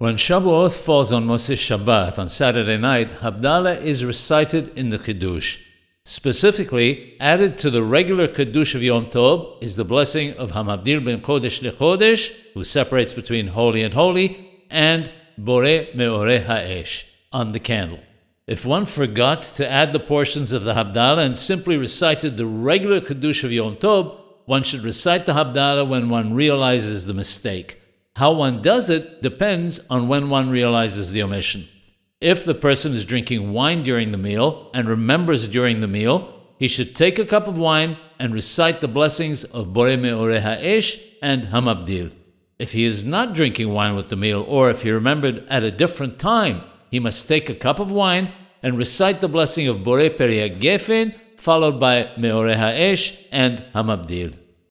When Shavuot falls on Motzei Shabbat on Saturday night, Havdalah is recited in the Kiddush. Specifically, added to the regular Kiddush of Yom Tov is the blessing of Hamabdil ben Kodesh leKodesh, who separates between holy and holy, and Bore Meore Ha'esh, on the candle. If one forgot to add the portions of the Havdalah and simply recited the regular Kiddush of Yom Tov, one should recite the Havdalah when one realizes the mistake. How one does it depends on when one realizes the omission. If the person is drinking wine during the meal and remembers during the meal, he should take a cup of wine and recite the blessings of Bore Meore Ha'esh and Hamabdil. If he is not drinking wine with the meal, or if he remembered at a different time, he must take a cup of wine and recite the blessing of Bore Peri Hagefen, followed by Meore Ha'esh and Hamabdil.